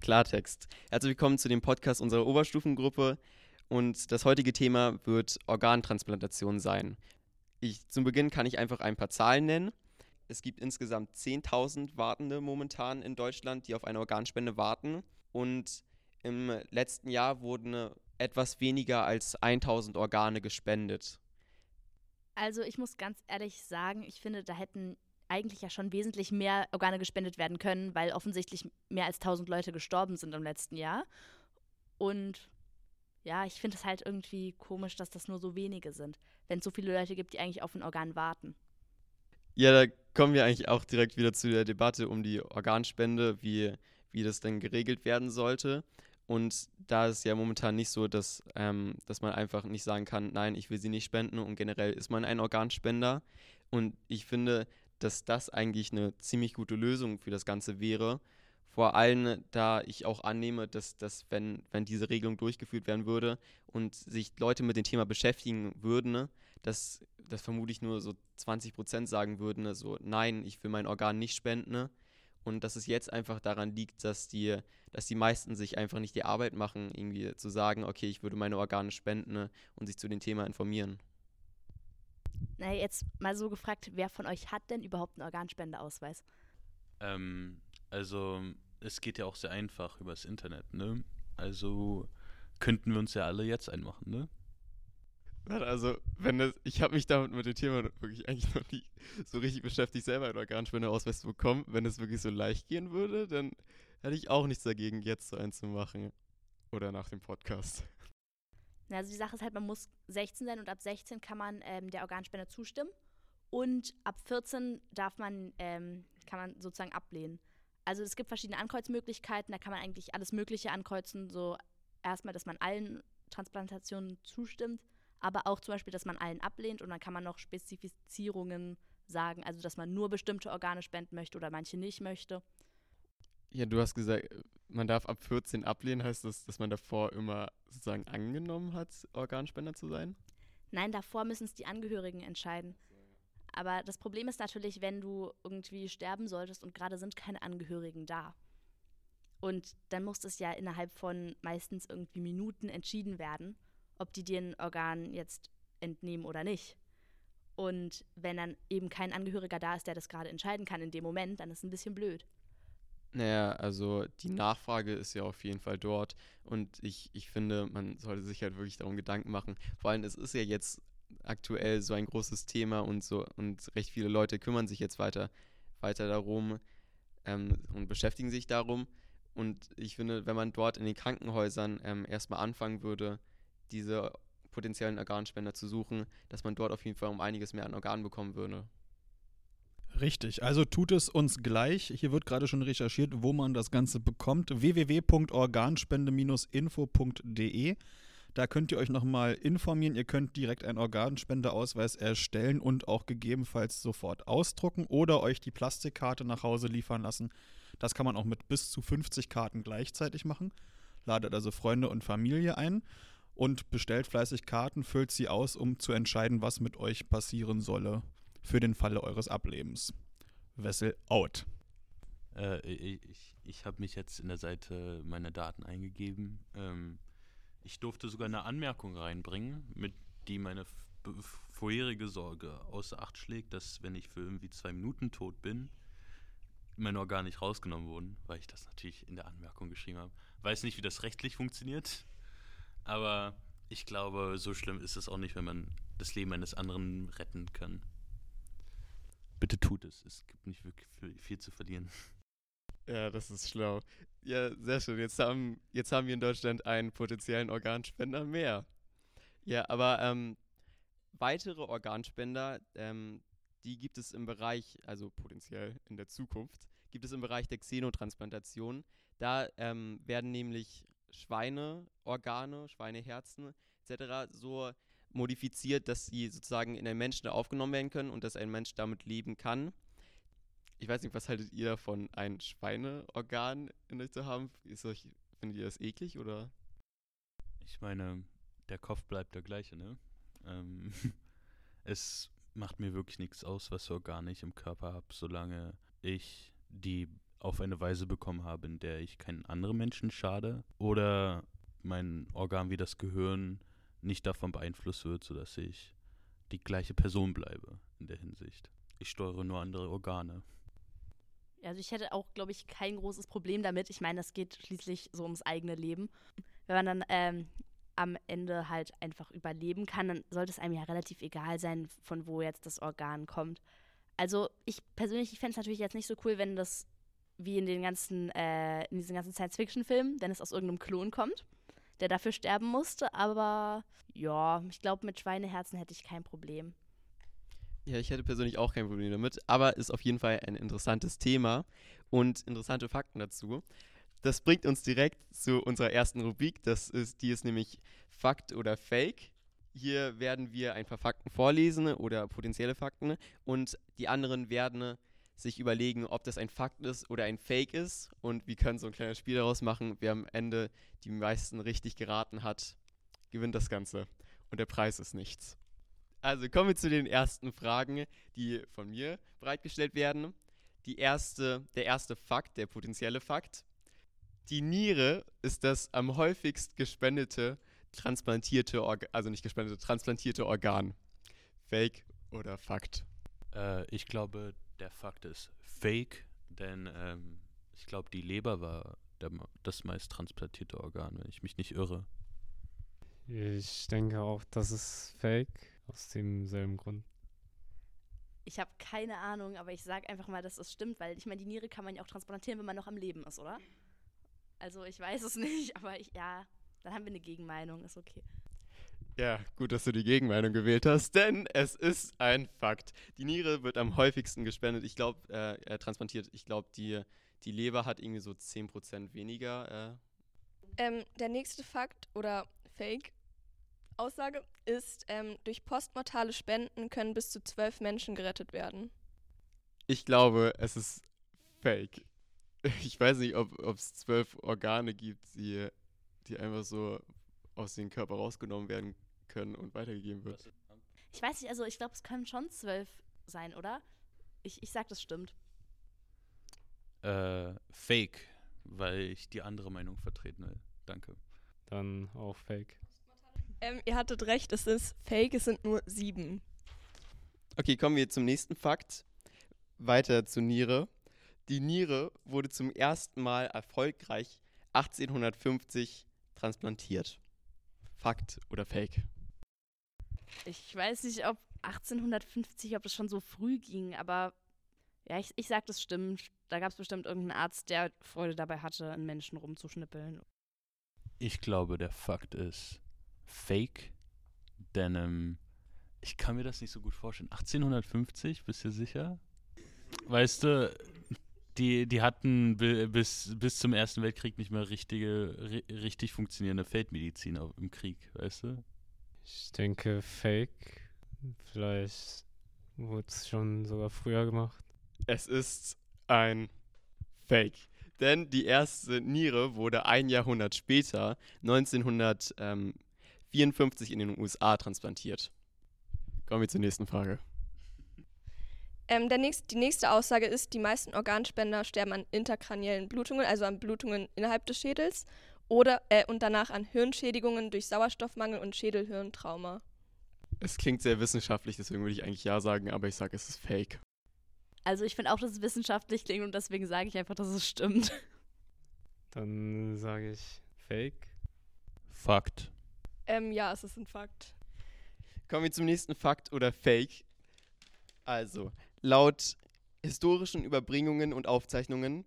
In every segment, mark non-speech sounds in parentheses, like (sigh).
Klartext. Herzlich willkommen zu dem Podcast unserer Oberstufengruppe und das heutige Thema wird Organtransplantation sein. Ich, zum Beginn kann ich einfach ein paar Zahlen nennen. Es gibt insgesamt 10.000 Wartende momentan in Deutschland, die auf eine Organspende warten und im letzten Jahr wurden etwas weniger als 1000 Organe gespendet. Also ich muss ganz ehrlich sagen, ich finde, da hätten eigentlich ja schon wesentlich mehr Organe gespendet werden können, weil offensichtlich mehr als 1000 Leute gestorben sind im letzten Jahr. Und ja, ich finde es halt irgendwie komisch, dass das nur so wenige sind, wenn es so viele Leute gibt, die eigentlich auf ein Organ warten. Ja, da kommen wir eigentlich auch direkt wieder zu der Debatte um die Organspende, wie, wie das denn geregelt werden sollte. Und da ist ja momentan nicht so, dass, ähm, dass man einfach nicht sagen kann, nein, ich will sie nicht spenden und generell ist man ein Organspender. Und ich finde, dass das eigentlich eine ziemlich gute Lösung für das Ganze wäre. Vor allem, da ich auch annehme, dass, dass wenn, wenn diese Regelung durchgeführt werden würde und sich Leute mit dem Thema beschäftigen würden, dass, dass vermutlich nur so 20 Prozent sagen würden, so nein, ich will mein Organ nicht spenden. Und dass es jetzt einfach daran liegt, dass die, dass die meisten sich einfach nicht die Arbeit machen, irgendwie zu sagen, okay, ich würde meine Organe spenden und sich zu dem Thema informieren. Na, jetzt mal so gefragt, wer von euch hat denn überhaupt einen Organspendeausweis? Ähm, also, es geht ja auch sehr einfach übers Internet, ne? Also könnten wir uns ja alle jetzt einmachen, ne? Also, wenn das, ich habe mich damit mit dem Thema wirklich eigentlich noch nie so richtig beschäftigt, selber einen Organspendeausweis zu bekommen. Wenn es wirklich so leicht gehen würde, dann hätte ich auch nichts dagegen, jetzt so einen zu machen. Oder nach dem Podcast. Also die Sache ist halt, man muss 16 sein und ab 16 kann man ähm, der Organspende zustimmen und ab 14 darf man, ähm, kann man sozusagen ablehnen. Also es gibt verschiedene Ankreuzmöglichkeiten, da kann man eigentlich alles Mögliche ankreuzen. So erstmal, dass man allen Transplantationen zustimmt, aber auch zum Beispiel, dass man allen ablehnt und dann kann man noch Spezifizierungen sagen, also dass man nur bestimmte Organe spenden möchte oder manche nicht möchte. Ja, du hast gesagt, man darf ab 14 ablehnen. Heißt das, dass man davor immer sozusagen angenommen hat, Organspender zu sein? Nein, davor müssen es die Angehörigen entscheiden. Aber das Problem ist natürlich, wenn du irgendwie sterben solltest und gerade sind keine Angehörigen da. Und dann muss es ja innerhalb von meistens irgendwie Minuten entschieden werden, ob die dir ein Organ jetzt entnehmen oder nicht. Und wenn dann eben kein Angehöriger da ist, der das gerade entscheiden kann in dem Moment, dann ist es ein bisschen blöd. Naja, also die Nachfrage ist ja auf jeden Fall dort und ich, ich finde, man sollte sich halt wirklich darum Gedanken machen. Vor allem, es ist ja jetzt aktuell so ein großes Thema und so und recht viele Leute kümmern sich jetzt weiter, weiter darum ähm, und beschäftigen sich darum. Und ich finde, wenn man dort in den Krankenhäusern ähm, erstmal anfangen würde, diese potenziellen Organspender zu suchen, dass man dort auf jeden Fall um einiges mehr an Organen bekommen würde. Richtig, also tut es uns gleich. Hier wird gerade schon recherchiert, wo man das Ganze bekommt. www.organspende-info.de. Da könnt ihr euch nochmal informieren. Ihr könnt direkt einen Organspendeausweis erstellen und auch gegebenenfalls sofort ausdrucken oder euch die Plastikkarte nach Hause liefern lassen. Das kann man auch mit bis zu 50 Karten gleichzeitig machen. Ladet also Freunde und Familie ein und bestellt fleißig Karten, füllt sie aus, um zu entscheiden, was mit euch passieren solle für den Falle eures Ablebens. Wessel out. Äh, ich ich habe mich jetzt in der Seite meiner Daten eingegeben. Ähm, ich durfte sogar eine Anmerkung reinbringen, mit die meine vorherige Sorge außer Acht schlägt, dass wenn ich für irgendwie zwei Minuten tot bin, meine Organe nicht rausgenommen wurden, weil ich das natürlich in der Anmerkung geschrieben habe. Weiß nicht, wie das rechtlich funktioniert, aber ich glaube, so schlimm ist es auch nicht, wenn man das Leben eines anderen retten kann. Bitte tut es. Es gibt nicht wirklich viel, zu verlieren. Ja, das ist schlau. Ja, sehr schön. Jetzt haben, jetzt haben wir in Deutschland einen potenziellen Organspender mehr. Ja, aber ähm, weitere Organspender, ähm, die gibt es im Bereich, also potenziell in der Zukunft, gibt es im Bereich der Xenotransplantation. Da ähm, werden nämlich Schweineorgane, Schweineherzen etc. so modifiziert, dass sie sozusagen in einen Menschen aufgenommen werden können und dass ein Mensch damit leben kann. Ich weiß nicht, was haltet ihr davon, ein Schweineorgan in euch zu haben? Ist euch, findet ihr das eklig oder? Ich meine, der Kopf bleibt der gleiche, ne? Ähm, (laughs) es macht mir wirklich nichts aus, was für Organe ich im Körper habe, solange ich die auf eine Weise bekommen habe, in der ich keinen anderen Menschen schade oder mein Organ wie das Gehirn nicht davon beeinflusst wird, sodass ich die gleiche Person bleibe in der Hinsicht. Ich steuere nur andere Organe. Also ich hätte auch, glaube ich, kein großes Problem damit. Ich meine, es geht schließlich so ums eigene Leben. Wenn man dann ähm, am Ende halt einfach überleben kann, dann sollte es einem ja relativ egal sein, von wo jetzt das Organ kommt. Also ich persönlich, ich fände es natürlich jetzt nicht so cool, wenn das wie in den ganzen, äh, in diesen ganzen Science-Fiction-Filmen, wenn es aus irgendeinem Klon kommt, der dafür sterben musste. Aber ja, ich glaube, mit Schweineherzen hätte ich kein Problem. Ja, ich hätte persönlich auch kein Problem damit, aber ist auf jeden Fall ein interessantes Thema und interessante Fakten dazu. Das bringt uns direkt zu unserer ersten Rubrik, das ist, die ist nämlich Fakt oder Fake. Hier werden wir ein paar Fakten vorlesen oder potenzielle Fakten und die anderen werden sich überlegen, ob das ein Fakt ist oder ein Fake ist und wir können so ein kleines Spiel daraus machen. Wer am Ende die meisten richtig geraten hat, gewinnt das Ganze und der Preis ist nichts. Also kommen wir zu den ersten Fragen, die von mir bereitgestellt werden. Die erste, der erste Fakt, der potenzielle Fakt. Die Niere ist das am häufigst gespendete, transplantierte, Organ, also nicht gespendete, transplantierte Organ. Fake oder Fakt? Äh, ich glaube, der Fakt ist fake, denn ähm, ich glaube, die Leber war der, das meist transplantierte Organ, wenn ich mich nicht irre. Ich denke auch, das ist fake, aus demselben Grund. Ich habe keine Ahnung, aber ich sage einfach mal, dass es stimmt, weil ich meine, die Niere kann man ja auch transplantieren, wenn man noch am Leben ist, oder? Also ich weiß es (laughs) nicht, aber ich, ja, dann haben wir eine Gegenmeinung, ist okay. Ja, gut, dass du die Gegenmeinung gewählt hast, denn es ist ein Fakt. Die Niere wird am häufigsten gespendet. Ich glaube, äh, äh, transplantiert. Ich glaube, die, die Leber hat irgendwie so 10% weniger. Äh. Ähm, der nächste Fakt oder Fake Aussage ist, ähm, durch postmortale Spenden können bis zu zwölf Menschen gerettet werden. Ich glaube, es ist fake. (laughs) Ich weiß nicht, ob es zwölf Organe gibt, die, die einfach so aus dem Körper rausgenommen werden können und weitergegeben wird. Ich weiß nicht, also ich glaube, es können schon zwölf sein, oder? Ich, ich sag, das stimmt. Äh, fake, weil ich die andere Meinung vertreten will. Danke. Dann auch fake. Ähm, ihr hattet recht, es ist fake, es sind nur sieben. Okay, kommen wir zum nächsten Fakt. Weiter zur Niere. Die Niere wurde zum ersten Mal erfolgreich 1850 transplantiert. Fakt oder Fake? Ich weiß nicht, ob 1850, ob das schon so früh ging, aber ja, ich, ich sag, das stimmt. Da gab es bestimmt irgendeinen Arzt, der Freude dabei hatte, einen Menschen rumzuschnippeln. Ich glaube, der Fakt ist fake, denn ähm, ich kann mir das nicht so gut vorstellen. 1850, bist du sicher? Weißt du, die, die hatten bis, bis zum Ersten Weltkrieg nicht mehr richtige, richtig funktionierende Feldmedizin im Krieg, weißt du? Ich denke fake. Vielleicht wurde es schon sogar früher gemacht. Es ist ein Fake. Denn die erste Niere wurde ein Jahrhundert später, 1954 in den USA transplantiert. Kommen wir zur nächsten Frage. Ähm, der nächst, die nächste Aussage ist, die meisten Organspender sterben an interkraniellen Blutungen, also an Blutungen innerhalb des Schädels, oder äh, und danach an Hirnschädigungen durch Sauerstoffmangel und Schädelhirntrauma. Es klingt sehr wissenschaftlich, deswegen würde ich eigentlich ja sagen, aber ich sage, es ist fake. Also ich finde auch, dass es wissenschaftlich klingt und deswegen sage ich einfach, dass es stimmt. Dann sage ich fake. Fakt. Ähm, ja, es ist ein Fakt. Kommen wir zum nächsten Fakt oder Fake. Also, Laut historischen Überbringungen und Aufzeichnungen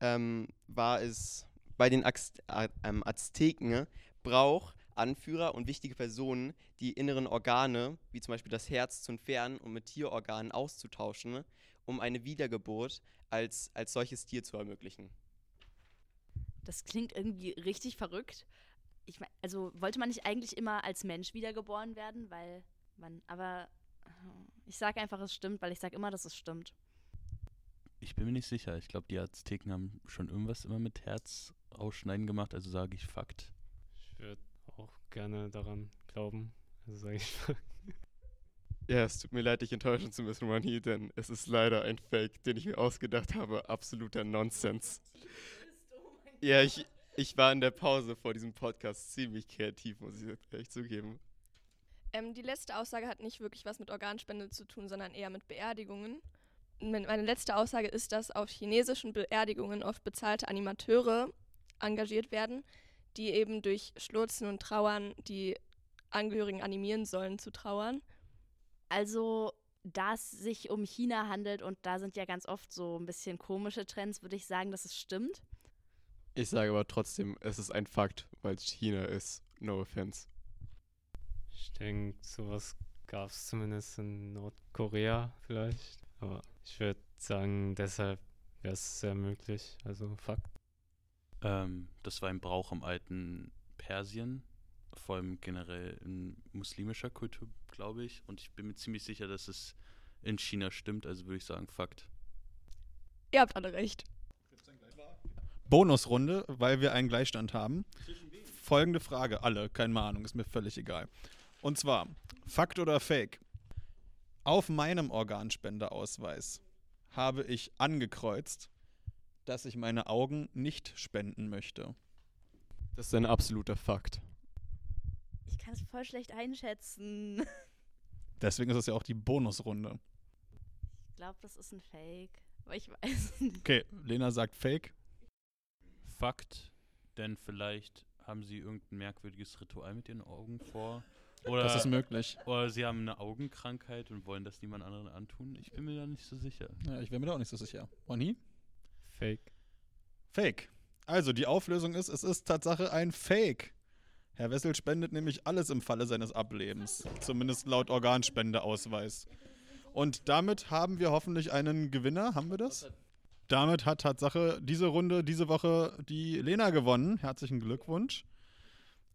ähm, war es bei den äh, ähm, Azteken Brauch, Anführer und wichtige Personen, die inneren Organe, wie zum Beispiel das Herz, zu entfernen und mit Tierorganen auszutauschen, um eine Wiedergeburt als, als solches Tier zu ermöglichen. Das klingt irgendwie richtig verrückt. Ich mein, also wollte man nicht eigentlich immer als Mensch wiedergeboren werden, weil man, aber ich sage einfach, es stimmt, weil ich sage immer, dass es stimmt. Ich bin mir nicht sicher. Ich glaube, die Azteken haben schon irgendwas immer mit Herz ausschneiden gemacht, also sage ich Fakt. Ich würde auch gerne daran glauben. Also sage ich Fakt. (laughs) Ja, es tut mir leid, dich enttäuschen zu müssen, Ronny, denn es ist leider ein Fake, den ich mir ausgedacht habe. Absoluter Nonsens. (laughs) Ja, ich, ich war in der Pause vor diesem Podcast ziemlich kreativ, muss ich echt zugeben. Ähm, die letzte Aussage hat nicht wirklich was mit Organspende zu tun, sondern eher mit Beerdigungen. Meine letzte Aussage ist, dass auf chinesischen Beerdigungen oft bezahlte Animateure engagiert werden, die eben durch Schlurzen und Trauern die Angehörigen animieren sollen zu trauern. Also, da es sich um China handelt und da sind ja ganz oft so ein bisschen komische Trends, würde ich sagen, dass es stimmt. Ich sage aber trotzdem, es ist ein Fakt, weil es China ist. No offense. Ich denke, sowas gab es zumindest in Nordkorea vielleicht. Aber ich würde sagen, deshalb wäre es sehr möglich. Also Fakt. Ähm, das war ein Brauch im alten Persien, vor allem generell in muslimischer Kultur, glaube ich. Und ich bin mir ziemlich sicher, dass es in China stimmt, also würde ich sagen, Fakt. Ihr habt alle recht. Bonusrunde, weil wir einen Gleichstand haben. Folgende Frage, alle, keine Ahnung, ist mir völlig egal. Und zwar, Fakt oder Fake? Auf meinem Organspendeausweis habe ich angekreuzt, dass ich meine Augen nicht spenden möchte. Das ist ein absoluter Fakt. Ich kann es voll schlecht einschätzen. (laughs) Deswegen ist es ja auch die Bonusrunde. Ich glaube, das ist ein Fake. Aber ich weiß (laughs) nicht. Okay, Lena sagt Fake. Fakt, denn vielleicht haben sie irgendein merkwürdiges Ritual mit ihren Augen vor. Oder, (laughs) Das ist möglich. oder sie haben eine Augenkrankheit und wollen das niemand anderen antun. Ich bin mir da nicht so sicher. Ja, ich wäre mir da auch nicht so sicher. Ronny? Fake. Fake. Also, die Auflösung ist, es ist Tatsache ein Fake. Herr Wessel spendet nämlich alles im Falle seines Ablebens. Zumindest laut Organspendeausweis. Und damit haben wir hoffentlich einen Gewinner. Haben wir das? Damit hat Tatsache diese Runde, diese Woche die Lena gewonnen. Herzlichen Glückwunsch.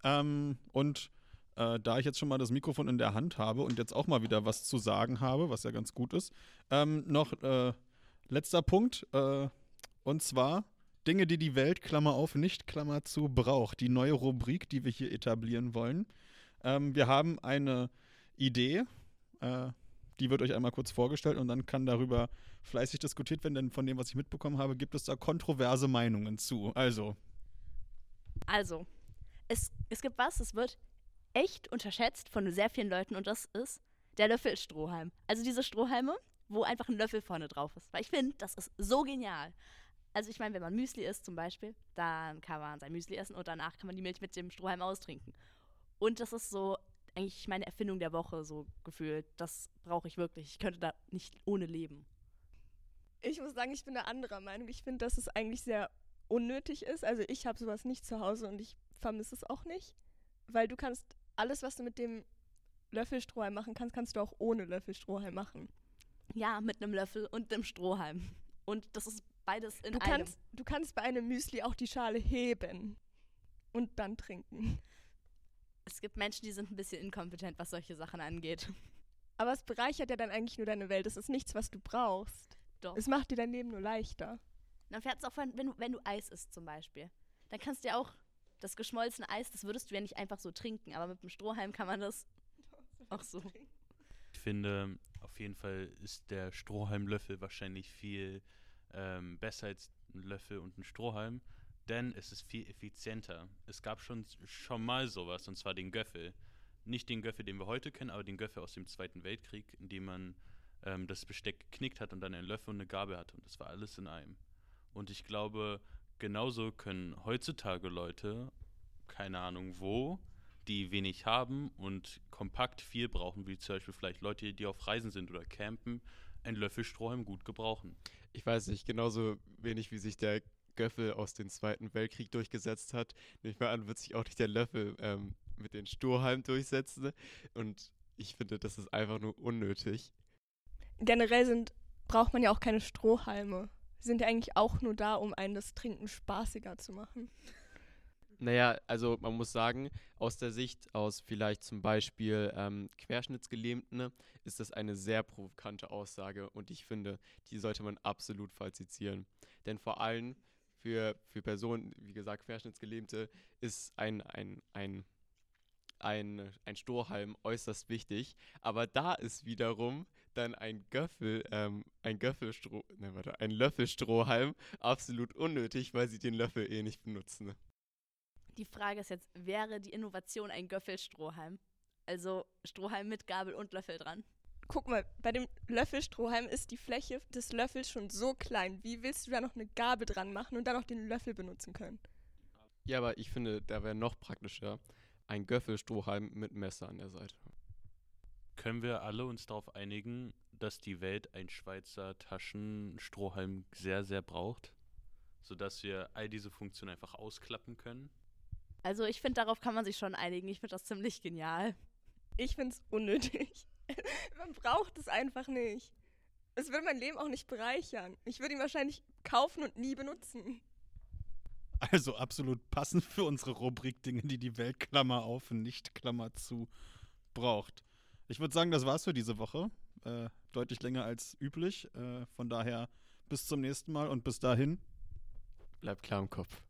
Ähm, und äh, da ich jetzt schon mal das Mikrofon in der Hand habe und jetzt auch mal wieder was zu sagen habe, was ja ganz gut ist, ähm, noch äh, letzter Punkt. Äh, und zwar Dinge, die die Welt, Klammer auf, nicht Klammer zu, braucht. Die neue Rubrik, die wir hier etablieren wollen. Ähm, wir haben eine Idee, äh, die wird euch einmal kurz vorgestellt und dann kann darüber fleißig diskutiert werden, denn von dem, was ich mitbekommen habe, gibt es da kontroverse Meinungen zu. Also, Also, es, es gibt was, es wird echt unterschätzt von sehr vielen Leuten und das ist der Löffelstrohhalm. Also diese Strohhalme, wo einfach ein Löffel vorne drauf ist. Weil ich finde, das ist so genial. Also ich meine, wenn man Müsli isst zum Beispiel, dann kann man sein Müsli essen und danach kann man die Milch mit dem Strohhalm austrinken. Und das ist so eigentlich meine Erfindung der Woche, so gefühlt. Das brauche ich wirklich. Ich könnte da nicht ohne leben. Ich muss sagen, ich bin da anderer Meinung. Ich finde, dass es eigentlich sehr unnötig ist. Also ich habe sowas nicht zu Hause und ich vermisse es auch nicht. Weil du kannst alles, was du mit dem Löffelstrohhalm machen kannst, kannst du auch ohne Löffelstrohhalm machen. Ja, mit einem Löffel und einem Strohhalm. Und das ist beides in Du einem. kannst, du kannst bei einem Müsli auch die Schale heben und dann trinken. Es gibt Menschen, die sind ein bisschen inkompetent, was solche Sachen angeht. Aber es bereichert ja dann eigentlich nur deine Welt. Es ist nichts, was du brauchst. Doch. Es macht dir dein Leben nur leichter. Dann fährt es auch, wenn, wenn, du, wenn du Eis isst zum Beispiel. Dann kannst du ja auch das geschmolzene Eis, das würdest du ja nicht einfach so trinken, aber mit dem Strohhalm kann man das (laughs) auch so. Ich finde, auf jeden Fall ist der Strohhalmlöffel wahrscheinlich viel ähm, besser als ein Löffel und ein Strohhalm, denn es ist viel effizienter. Es gab schon, schon mal sowas, und zwar den Göffel. Nicht den Göffel, den wir heute kennen, aber den Göffel aus dem Zweiten Weltkrieg, in dem man ähm, das Besteck geknickt hat und dann einen Löffel und eine Gabel hatte. Und das war alles in einem. Und ich glaube, genauso können heutzutage Leute, keine Ahnung wo, die wenig haben und kompakt viel brauchen, wie zum Beispiel vielleicht Leute, die auf Reisen sind oder campen, ein Löffel Strohhalm gut gebrauchen. Ich weiß nicht, genauso wenig wie sich der Göffel aus dem Zweiten Weltkrieg durchgesetzt hat, nehme ich mal an, wird sich auch nicht der Löffel ähm, mit den Strohhalmen durchsetzen. Und ich finde, das ist einfach nur unnötig. Generell sind, braucht man ja auch keine Strohhalme. Sie sind ja eigentlich auch nur da, um einen das Trinken spaßiger zu machen. Naja, also man muss sagen, aus der Sicht aus vielleicht zum Beispiel ähm, Querschnittsgelähmten ne, ist das eine sehr provokante Aussage und ich finde, die sollte man absolut falsifizieren. Denn vor allem für, für Personen, wie gesagt, Querschnittsgelähmte, ist ein, ein, ein, ein, ein Strohhalm äußerst wichtig. Aber da ist wiederum dann ein Göffel, ähm, ein Göffelstroh, ne, warte, ein Löffelstrohhalm absolut unnötig, weil sie den Löffel eh nicht benutzen. Die Frage ist jetzt, wäre die Innovation ein Göffelstrohhalm? Also Strohhalm mit Gabel und Löffel dran. Guck mal, bei dem Löffelstrohhalm ist die Fläche des Löffels schon so klein. Wie willst du da noch eine Gabel dran machen und dann noch den Löffel benutzen können? Ja, aber ich finde, da wäre noch praktischer ein Göffelstrohhalm mit Messer an der Seite. Können wir alle uns darauf einigen, dass die Welt ein Schweizer Taschenstrohhalm sehr, sehr braucht? Sodass wir all diese Funktionen einfach ausklappen können? Also ich finde, darauf kann man sich schon einigen. Ich finde das ziemlich genial. Ich finde es unnötig. (laughs) man braucht es einfach nicht. Es würde mein Leben auch nicht bereichern. Ich würde ihn wahrscheinlich kaufen und nie benutzen. Also absolut passend für unsere Rubrik Dinge, die die Welt Klammer auf und nicht Klammer zu braucht. Ich würde sagen, das war's für diese Woche. Äh, deutlich länger als üblich. Äh, von daher bis zum nächsten Mal und bis dahin. Bleibt klar im Kopf.